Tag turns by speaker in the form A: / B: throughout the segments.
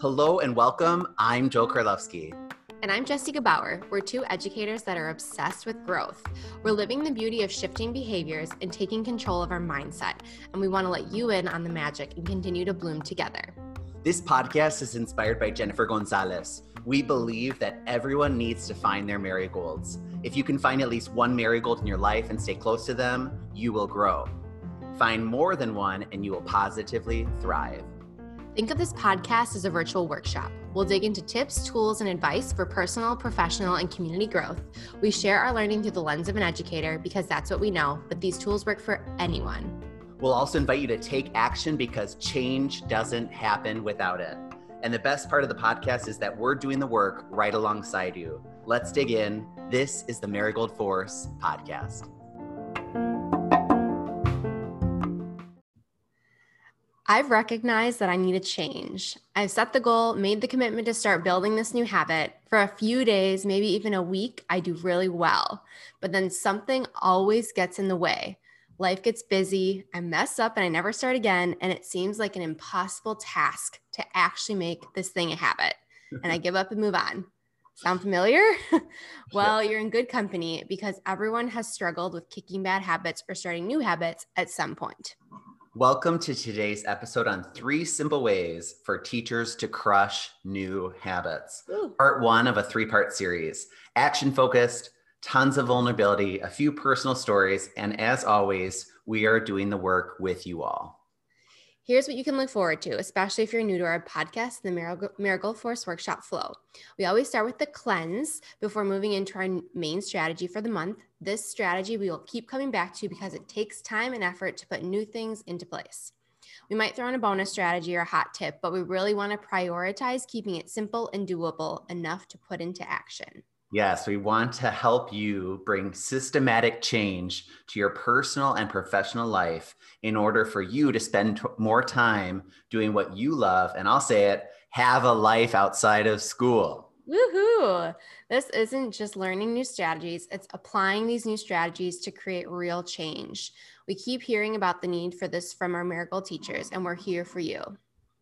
A: Hello and welcome. I'm Joel Karlowski.
B: And I'm Jessica Bauer. We're two educators that are obsessed with growth. We're living the beauty of shifting behaviors and taking control of our mindset. And we want to let you in on the magic and continue to bloom together.
A: This podcast is inspired by Jennifer Gonzalez. We believe that everyone needs to find their marigolds. If you can find at least one marigold in your life and stay close to them, you will grow. Find more than one and you will positively thrive.
B: Think of this podcast as a virtual workshop. We'll dig into tips, tools, and advice for personal, professional, and community growth. We share our learning through the lens of an educator because that's what we know, but these tools work for anyone.
A: We'll also invite you to take action because change doesn't happen without it. And the best part of the podcast is that we're doing the work right alongside you. Let's dig in. This is the Marigold Force podcast.
B: I've recognized that I need a change. I've set the goal, made the commitment to start building this new habit. For a few days, maybe even a week, I do really well. But then something always gets in the way. Life gets busy, I mess up and I never start again. And it seems like an impossible task to actually make this thing a habit. And I give up and move on. Sound familiar? well, you're in good company because everyone has struggled with kicking bad habits or starting new habits at some point.
A: Welcome to today's episode on three simple ways for teachers to crush new habits. Ooh. Part one of a three part series action focused, tons of vulnerability, a few personal stories, and as always, we are doing the work with you all.
B: Here's what you can look forward to, especially if you're new to our podcast, the Marigold Force Workshop Flow. We always start with the cleanse before moving into our main strategy for the month. This strategy we will keep coming back to because it takes time and effort to put new things into place. We might throw in a bonus strategy or a hot tip, but we really want to prioritize keeping it simple and doable enough to put into action.
A: Yes, we want to help you bring systematic change to your personal and professional life in order for you to spend t- more time doing what you love. And I'll say it have a life outside of school.
B: Woohoo! This isn't just learning new strategies, it's applying these new strategies to create real change. We keep hearing about the need for this from our miracle teachers, and we're here for you.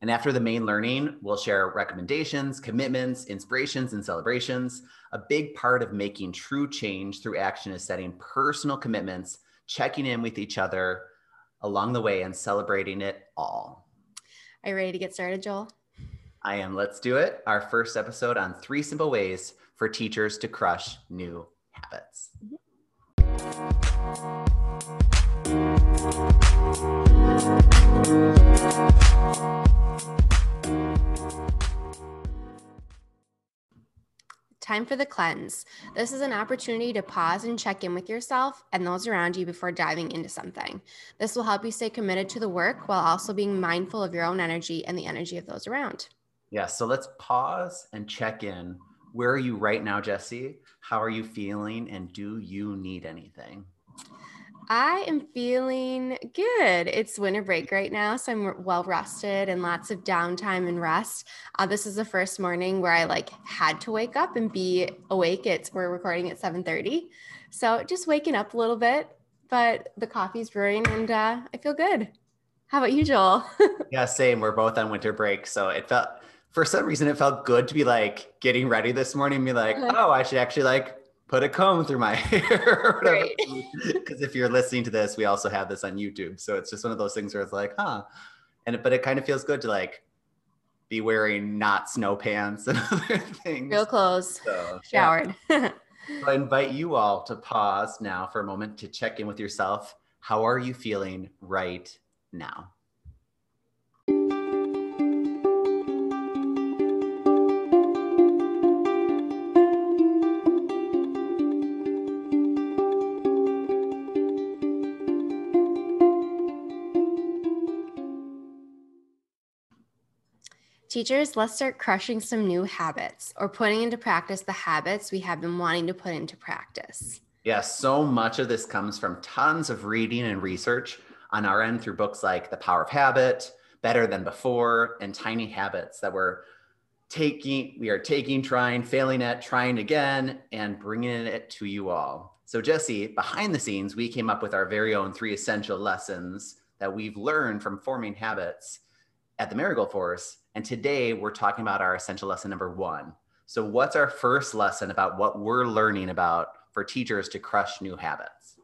A: And after the main learning, we'll share recommendations, commitments, inspirations, and celebrations. A big part of making true change through action is setting personal commitments, checking in with each other along the way, and celebrating it all.
B: Are you ready to get started, Joel?
A: I am. Let's do it. Our first episode on three simple ways for teachers to crush new habits. Mm-hmm.
B: Time for the cleanse. This is an opportunity to pause and check in with yourself and those around you before diving into something. This will help you stay committed to the work while also being mindful of your own energy and the energy of those around.
A: Yeah, so let's pause and check in. Where are you right now, Jesse? How are you feeling? And do you need anything?
B: I am feeling good. It's winter break right now, so I'm well rested and lots of downtime and rest. Uh, this is the first morning where I like had to wake up and be awake. It's we're recording at 7:30, so just waking up a little bit. But the coffee's brewing, and uh, I feel good. How about you, Joel?
A: yeah, same. We're both on winter break, so it felt for some reason it felt good to be like getting ready this morning. Be like, uh-huh. oh, I should actually like put a comb through my hair Because if you're listening to this, we also have this on YouTube. So it's just one of those things where it's like, huh. And but it kind of feels good to like be wearing not snow pants and other things.
B: Real clothes. So, Showered.
A: Yeah. so I invite you all to pause now for a moment to check in with yourself. How are you feeling right now?
B: Teachers, let's start crushing some new habits or putting into practice the habits we have been wanting to put into practice.
A: Yeah, so much of this comes from tons of reading and research on our end through books like The Power of Habit, Better Than Before, and Tiny Habits that we're taking, we are taking, trying, failing at, trying again, and bringing it to you all. So, Jesse, behind the scenes, we came up with our very own three essential lessons that we've learned from forming habits at the Marigold Force. And today we're talking about our essential lesson number one. So, what's our first lesson about what we're learning about for teachers to crush new habits?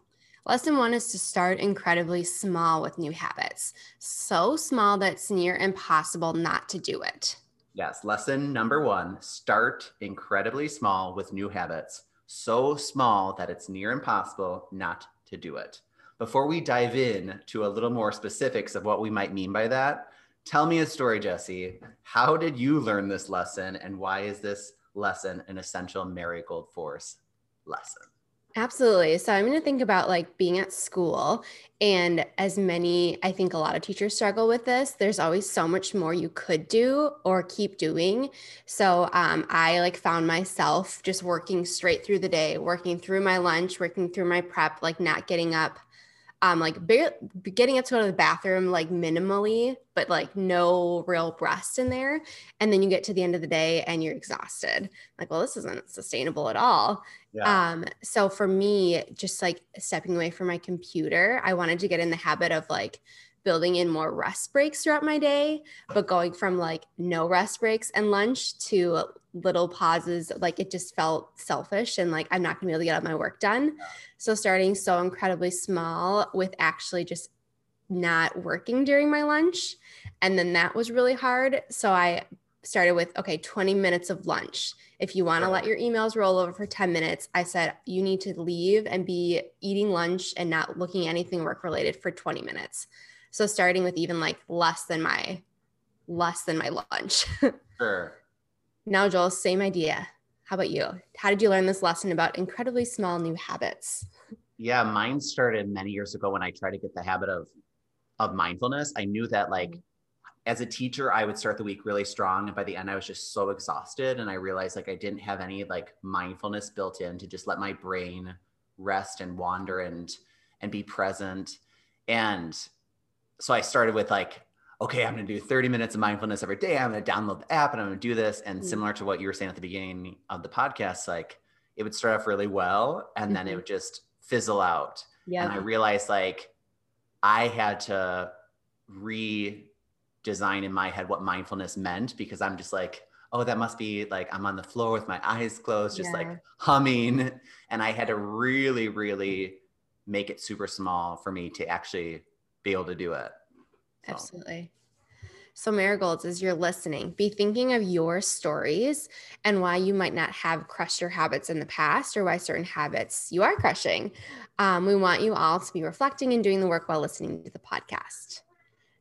B: Lesson one is to start incredibly small with new habits, so small that it's near impossible not to do it.
A: Yes, lesson number one start incredibly small with new habits, so small that it's near impossible not to do it. Before we dive in to a little more specifics of what we might mean by that, tell me a story, Jesse. How did you learn this lesson, and why is this lesson an essential Marigold Force lesson?
B: Absolutely. So I'm going to think about like being at school and as many I think a lot of teachers struggle with this. There's always so much more you could do or keep doing. So um, I like found myself just working straight through the day, working through my lunch, working through my prep, like not getting up um like getting up to go to the bathroom like minimally but like no real rest in there. And then you get to the end of the day and you're exhausted. Like well this isn't sustainable at all. Yeah. um so for me just like stepping away from my computer i wanted to get in the habit of like building in more rest breaks throughout my day, but going from like no rest breaks and lunch to little pauses, like it just felt selfish and like I'm not gonna be able to get all my work done. So starting so incredibly small with actually just not working during my lunch. And then that was really hard. So I started with okay 20 minutes of lunch if you want to let your emails roll over for 10 minutes i said you need to leave and be eating lunch and not looking at anything work related for 20 minutes so starting with even like less than my less than my lunch.
A: sure.
B: Now, Joel, same idea. How about you? How did you learn this lesson about incredibly small new habits?
A: Yeah, mine started many years ago when I tried to get the habit of of mindfulness. I knew that like mm-hmm. as a teacher, I would start the week really strong. And by the end, I was just so exhausted. And I realized like I didn't have any like mindfulness built in to just let my brain rest and wander and and be present. And so I started with like, okay, I'm going to do 30 minutes of mindfulness every day. I'm going to download the app and I'm going to do this. And mm-hmm. similar to what you were saying at the beginning of the podcast, like it would start off really well and mm-hmm. then it mm-hmm. would just fizzle out. Yeah. And I realized like I had to redesign in my head what mindfulness meant because I'm just like, oh, that must be like I'm on the floor with my eyes closed, just yeah. like humming. And I had to really, really make it super small for me to actually be able to do it.
B: So. Absolutely. So, marigolds, as you're listening, be thinking of your stories and why you might not have crushed your habits in the past or why certain habits you are crushing. Um, we want you all to be reflecting and doing the work while listening to the podcast.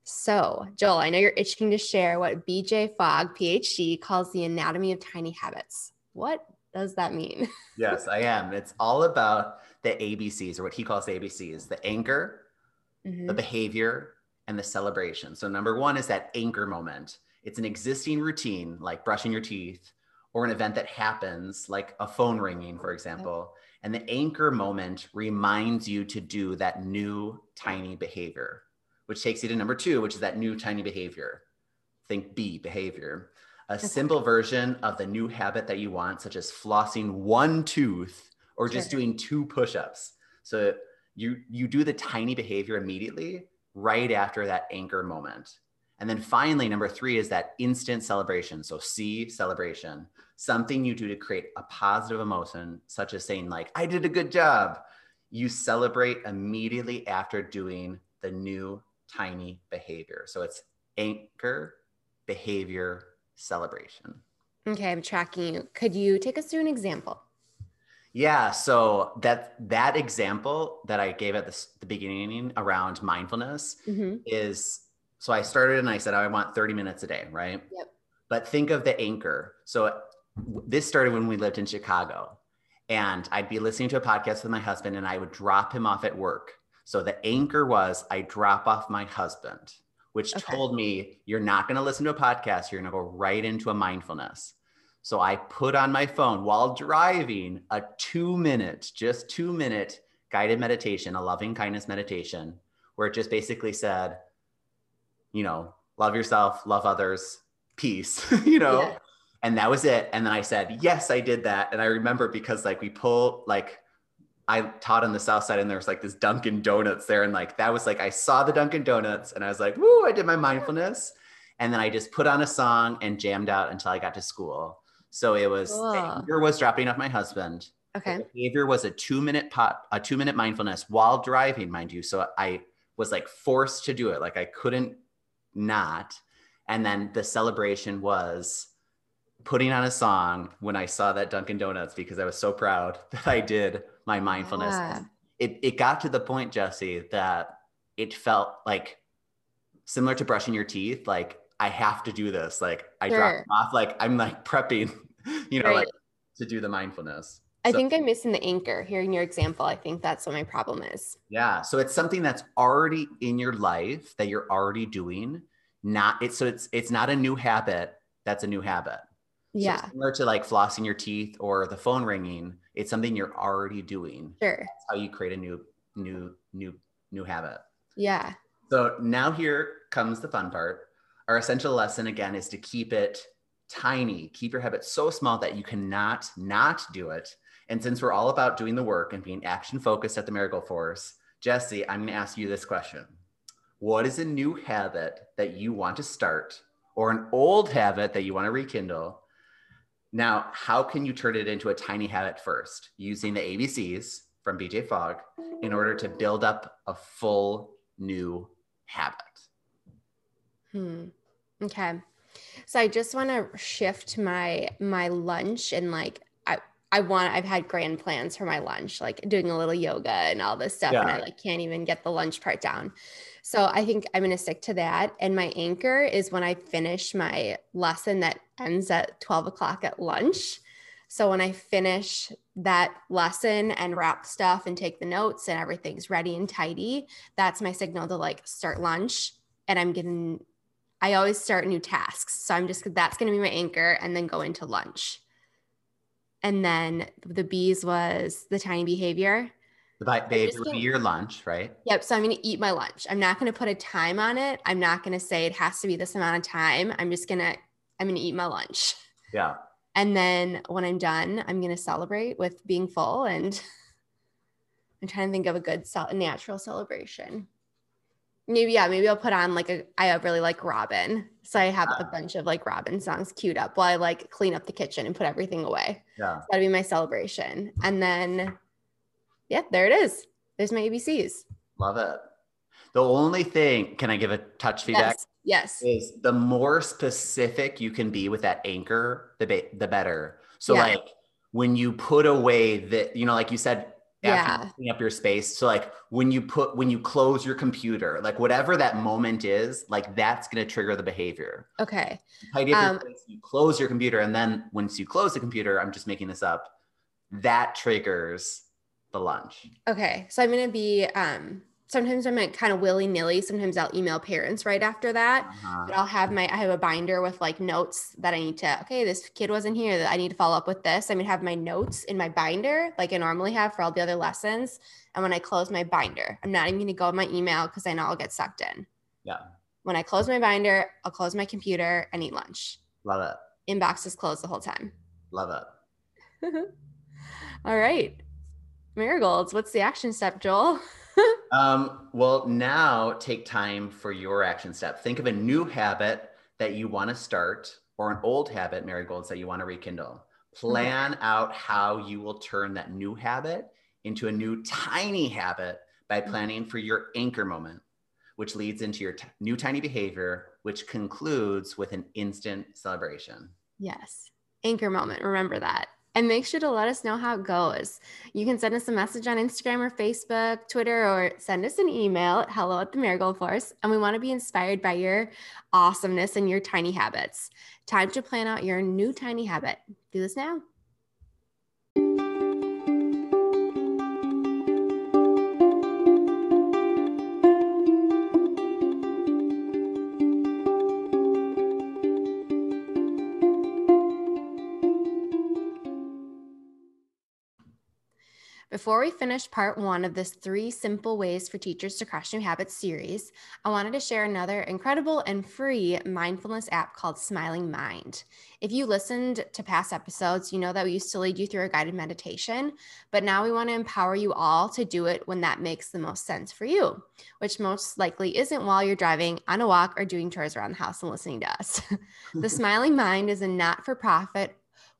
B: So, Joel, I know you're itching to share what BJ Fogg, PhD, calls the anatomy of tiny habits. What does that mean?
A: yes, I am. It's all about the ABCs or what he calls the ABCs the anchor, mm-hmm. the behavior, and the celebration. So, number one is that anchor moment. It's an existing routine, like brushing your teeth, or an event that happens, like a phone ringing, for example. And the anchor moment reminds you to do that new tiny behavior, which takes you to number two, which is that new tiny behavior. Think B behavior. A simple version of the new habit that you want, such as flossing one tooth or just doing two push ups. So you you do the tiny behavior immediately right after that anchor moment. And then finally number three is that instant celebration. So c celebration something you do to create a positive emotion such as saying like i did a good job. You celebrate immediately after doing the new tiny behavior. So it's anchor behavior celebration.
B: Okay i'm tracking you. Could you take us through an example
A: yeah, so that that example that I gave at the, the beginning around mindfulness mm-hmm. is so I started and I said I want 30 minutes a day, right?
B: Yep.
A: But think of the anchor. So this started when we lived in Chicago and I'd be listening to a podcast with my husband and I would drop him off at work. So the anchor was I drop off my husband, which okay. told me you're not going to listen to a podcast, you're going to go right into a mindfulness. So I put on my phone while driving a two minute, just two minute guided meditation, a loving kindness meditation, where it just basically said, you know, love yourself, love others, peace, you know? Yeah. And that was it. And then I said, yes, I did that. And I remember because like we pull, like I taught on the south side and there was like this Dunkin' Donuts there. And like that was like I saw the Dunkin' Donuts and I was like, woo, I did my mindfulness. And then I just put on a song and jammed out until I got to school. So it was
B: Cool.
A: anchor was dropping off my husband.
B: Okay.
A: The behavior was a two minute pot, a two minute mindfulness while driving, mind you. So I was like forced to do it. Like I couldn't not. And then the celebration was putting on a song when I saw that Dunkin' Donuts because I was so proud that I did my mindfulness.
B: Yeah.
A: It, it got to the point, Jesse, that it felt like similar to brushing your teeth. Like I have to do this. Like I
B: Sure.
A: dropped off. Like I'm like prepping, you know,
B: Right.
A: like to do the mindfulness.
B: I
A: So-
B: think I'm missing the anchor. Hearing your example, I think that's what my problem is.
A: Yeah. So it's something that's already in your life that you're already doing. Not it's so it's it's not a new habit. That's a new habit. So
B: Yeah,
A: similar to like flossing your teeth or the phone ringing, it's something you're already doing.
B: sure.
A: That's how you create a new, new, new, new habit.
B: Yeah.
A: So now here comes the fun part. Our essential lesson again is to keep it tiny. Keep your habit so small that you cannot not do it. And since we're all about doing the work and being action focused at the Marigold Force, Jesse, I'm going to ask you this question. What is a new habit that you want to start or an old habit that you want to rekindle? Now, how can you turn it into a tiny habit first using the ABCs from BJ Fogg in order to build up a full new habit?
B: Hmm. Okay. So I just want to shift my my lunch and like I I want I've had grand plans for my lunch, like doing a little yoga and all this stuff, and I like can't even get the lunch part down. So I think I'm gonna stick to that. And my anchor is when I finish my lesson that ends at 12 o'clock at lunch. So when I finish that lesson and wrap stuff and take the notes and everything's ready and tidy, that's my signal to like start lunch. And I'm getting I always start new tasks. So I'm just that's going to be my anchor and then go into lunch. And then the bees was the tiny behavior.
A: The babe
B: just
A: would be your lunch, right?
B: Yep. So I'm going to eat my lunch. I'm not going to put a time on it. I'm not going to say it has to be this amount of time. I'm just going to, I'm going to eat my lunch.
A: Yeah.
B: And then when I'm done, I'm going to celebrate with being full. And I'm trying to think of a good, natural celebration. Maybe, yeah, maybe I'll put on like a, I really like Robyn. So I have a
A: Ah.
B: bunch of like Robyn songs queued up while I like clean up the kitchen and put everything away.
A: Yeah.
B: that'd be my celebration. And then, yeah, there it is. There's my ABCs.
A: Love it. The only thing, can I give a touch feedback?
B: Yes. Yes.
A: Is the more specific you can be with that anchor, the ba- the better. So
B: Yeah.
A: like when you put away the, you know, like you said,
B: Yeah.
A: you up your space. So like when you put when you close your computer, like whatever that moment is, like that's gonna trigger the behavior.
B: Okay.
A: You tidy up
B: Um,
A: you close your computer, and then once you close the computer, I'm just making this up, that triggers the lunch.
B: Okay. So I'm going to be, um, sometimes I'm like kind of willy nilly. Sometimes I'll email parents right after that.
A: Uh-huh.
B: But I'll have my, I have a binder with like notes that I need to, okay, this kid wasn't here that I need to follow up with this. I mean, have my notes in my binder like I normally have for all the other lessons. And when I close my binder, I'm not even going to go on my email because I know I'll get sucked in.
A: Yeah.
B: When I close my binder, I'll close my computer and eat lunch.
A: Love it.
B: Inbox is closed the whole time.
A: Love it.
B: All right. Marigolds, what's the action step, Joel?
A: Um, well, now take time for your action step. Think of a new habit that you want to start or an old habit, marigolds, that you want to rekindle. Plan out how you will turn that new habit into a new tiny habit by planning for your anchor moment, which leads into your t- new tiny behavior, which concludes with an instant celebration.
B: Yes. Anchor moment. Remember that. And make sure to let us know how it goes. You can send us a message on Instagram or Facebook, Twitter, or send us an email at hello at the Marigold Force. And we want to be inspired by your awesomeness and your tiny habits. Time to plan out your new tiny habit. Do this now. Before we finish part one of this three simple ways for teachers to crush new habits series, I wanted to share another incredible and free mindfulness app called Smiling Mind. If you listened to past episodes, you know that we used to lead you through a guided meditation, but now we want to empower you all to do it when that makes the most sense for you, which most likely isn't while you're driving, on a walk, or doing chores around the house and listening to us. the Smiling Mind is a not for profit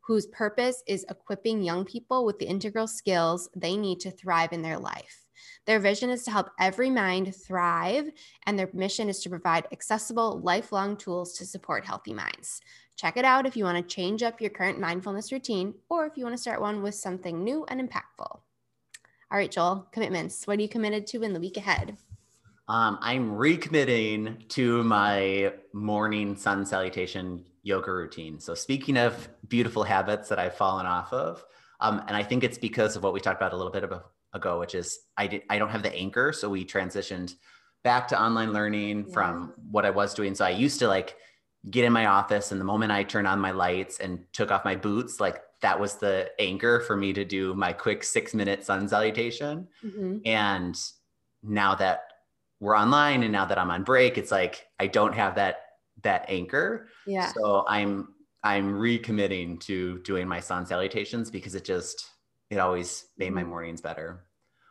B: whose purpose is equipping young people with the integral skills they need to thrive in their life. Their vision is to help every mind thrive, and their mission is to provide accessible, lifelong tools to support healthy minds. Check it out if you want to change up your current mindfulness routine or if you want to start one with something new and impactful. All right, Joel, commitments. What are you committed to in the week ahead?
A: Um, I'm recommitting to my morning sun salutation yoga routine. So, speaking of beautiful habits that I've fallen off of, um, and I think it's because of what we talked about a little bit ago, which is I did I don't have the anchor, so we transitioned back to online learning yeah. from what I was doing. So I used to like get in my office, and the moment I turned on my lights and took off my boots, like that was the anchor for me to do my quick six minute sun salutation. Mm-hmm. And now that we're online and now that I'm on break, it's like I don't have that that anchor.
B: Yeah.
A: So I'm I'm recommitting to doing my sun salutations because it just it always made my mm-hmm. mornings better.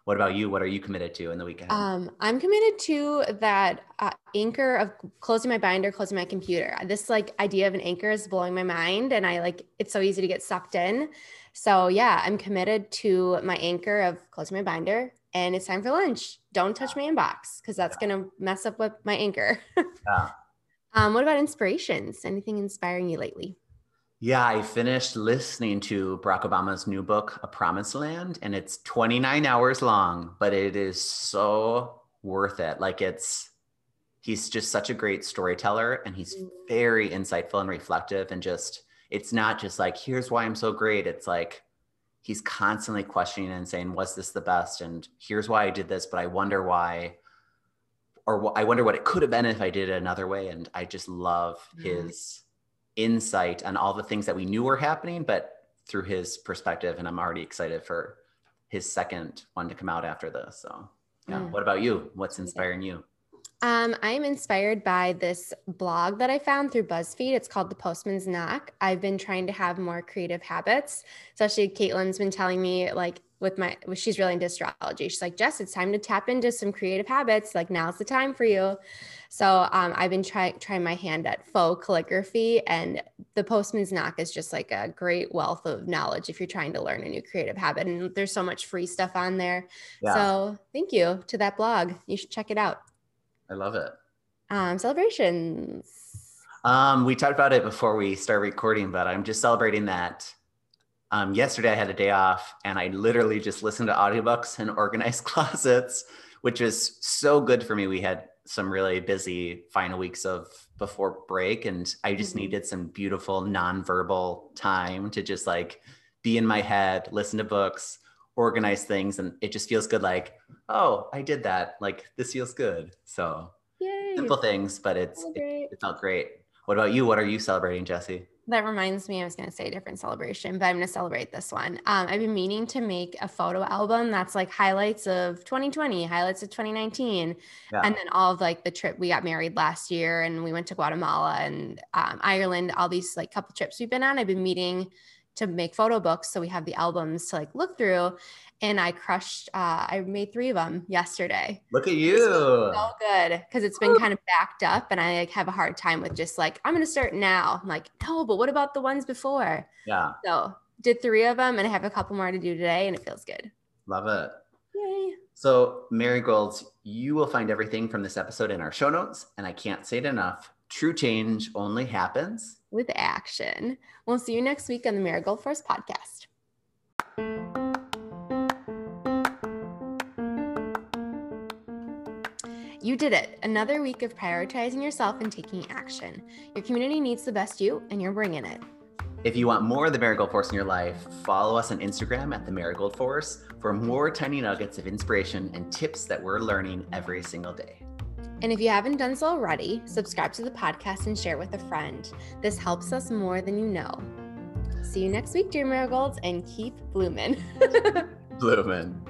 A: What about you? What are you committed to in the weekend?
B: Um, I'm committed to that uh, anchor of closing my binder, closing my computer. This like idea of an anchor is blowing my mind, and I like it's so easy to get sucked in. So yeah, I'm committed to my anchor of closing my binder, and it's time for lunch. Don't touch my inbox because that's yeah. gonna mess up with my anchor. yeah. Um, what about inspirations? Anything inspiring you lately?
A: Yeah, I finished listening to Barack Obama's new book, A Promised Land, and it's 29 hours long, but it is so worth it. Like it's he's just such a great storyteller and he's mm. very insightful and reflective and just it's not just like here's why I'm so great. It's like he's constantly questioning and saying was this the best and here's why I did this, but I wonder why or I wonder what it could have been if I did it another way. And I just love mm-hmm. his insight on all the things that we knew were happening, but through his perspective. And I'm already excited for his second one to come out after this. So, yeah. Mm. What about you? What's inspiring you?
B: Um, I'm inspired by this blog that I found through BuzzFeed. It's called The Postman's Knock. I've been trying to have more creative habits. Especially Caitlin's been telling me, like, with my, she's really into astrology. She's like, Jess, it's time to tap into some creative habits. Like, now's the time for you. So um, I've been trying trying my hand at faux calligraphy, and the Postman's Knock is just like a great wealth of knowledge if you're trying to learn a new creative habit. And there's so much free stuff on there. Yeah. So thank you to that blog. You should check it out.
A: I love it.
B: Um, celebrations.
A: Um, we talked about it before we start recording, but I'm just celebrating that. Um, yesterday I had a day off and I literally just listened to audiobooks and organized closets, which was so good for me. We had some really busy final weeks of before break and I just mm-hmm. needed some beautiful nonverbal time to just like be in my head, listen to books, organize things and it just feels good like oh i did that. Like this feels good. So Yay. simple things but it's it, it, felt great. What about you? What are you celebrating jesse?
B: That reminds me i was going to say a different celebration but i'm going to celebrate this one. Um, i've been meaning to make a photo album that's like highlights of 2020 highlights of 2019 yeah. and then all of like the trip we got married last year and we went to guatemala and um, ireland all these like couple trips we've been on. I've been meeting to make photo books so we have the albums to like look through and i crushed uh, i made three of them yesterday.
A: Look at you
B: so good because it's been kind of backed up and i like have a hard time with just like i'm gonna start now. I'm like no but what about the ones before?
A: Yeah.
B: So did three of them and i have a couple more to do today and it feels good.
A: Love it.
B: Yay.
A: So marigolds you will find everything from this episode in our show notes and i can't say it enough true change only happens
B: with action. We'll see you next week on the Marigold Force podcast. You did it. Another week of prioritizing yourself and taking action. Your community needs the best you, and you're bringing it.
A: If you want more of the Marigold Force in your life, follow us on Instagram at the Marigold Force for more tiny nuggets of inspiration and tips that we're learning every single day.
B: And if you haven't done so already, subscribe to the podcast and share with a friend. This helps us more than you know. See you next week, dear marigolds, and keep blooming.
A: Blooming.